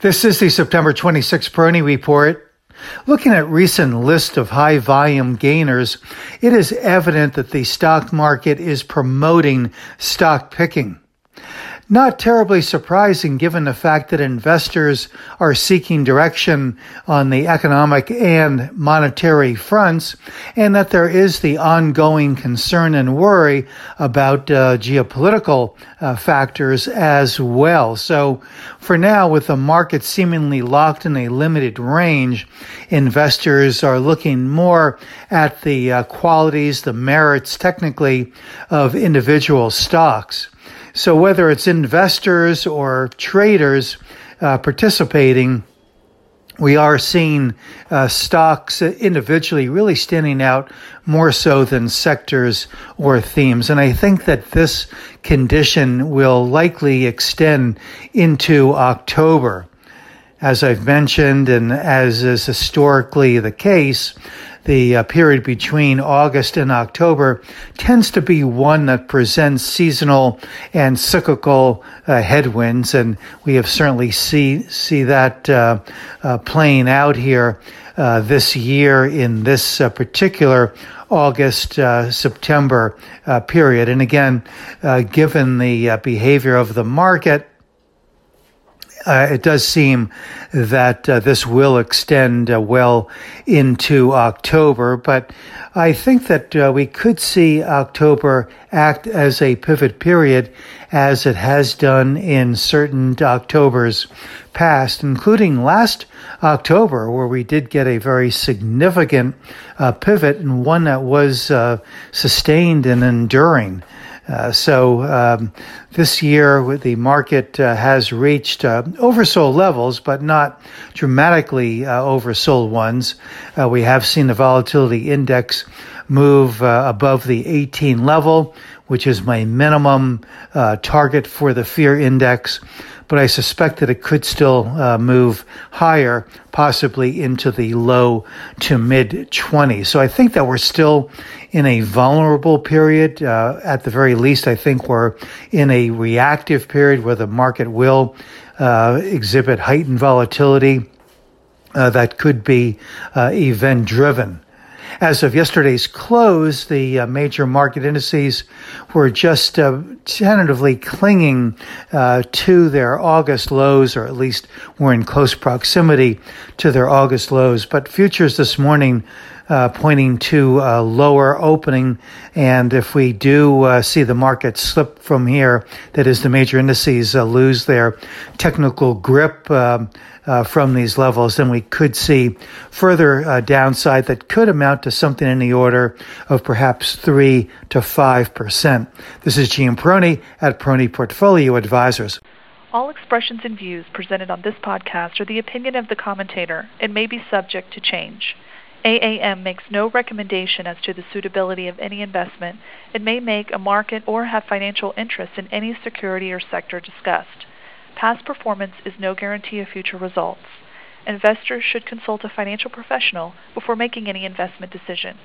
This is the September 26 Peroni Report. Looking at recent list of high volume gainers, it is evident that the stock market is promoting stock picking. Not terribly surprising given the fact that investors are seeking direction on the economic and monetary fronts, and that there is the ongoing concern and worry about uh, geopolitical uh, factors as well. So, for now, with the market seemingly locked in a limited range, investors are looking more at the uh, qualities, the merits technically of individual stocks. So whether it's investors or traders uh, participating, we are seeing uh, stocks individually really standing out more so than sectors or themes. And I think that this condition will likely extend into October. As I've mentioned, and as is historically the case, the uh, period between August and October tends to be one that presents seasonal and cyclical uh, headwinds, and we have certainly see see that uh, uh playing out here uh, this year in this uh, particular August September period. And again, given the behavior of the market uh, it does seem that uh, this will extend uh, well into October, but I think that uh, we could see October act as a pivot period as it has done in certain Octobers past, including last October, where we did get a very significant uh, pivot and one that was uh, sustained and enduring. Uh, so um, this year, the market uh, has reached uh, oversold levels, but not dramatically uh, oversold ones. Uh, we have seen the volatility index move uh, above the 18 level, which is my minimum target for the fear index but I suspect that it could still uh, move higher, possibly into the low to mid 20s. So I think that we're still in a vulnerable period. Uh, at the very least, I think we're in a reactive period where the market will uh, exhibit heightened volatility uh, that could be uh, event driven. As of yesterday's close, the uh, major market indices were just uh, tentatively clinging uh, to their August lows, or at least were in close proximity to their August lows. But futures this morning uh, pointing to a lower opening. And if we do uh, see the market slip from here, that is, the major indices uh, lose their technical grip. Um, from these levels, then we could see further downside that could amount to something in the order of perhaps 3 to 5%. This is Gene Peroni at Peroni Portfolio Advisors. All expressions and views presented on this podcast are the opinion of the commentator and may be subject to change. AAM makes no recommendation as to the suitability of any investment and may make a market or have financial interest in any security or sector discussed. Past performance is no guarantee of future results. Investors should consult a financial professional before making any investment decision.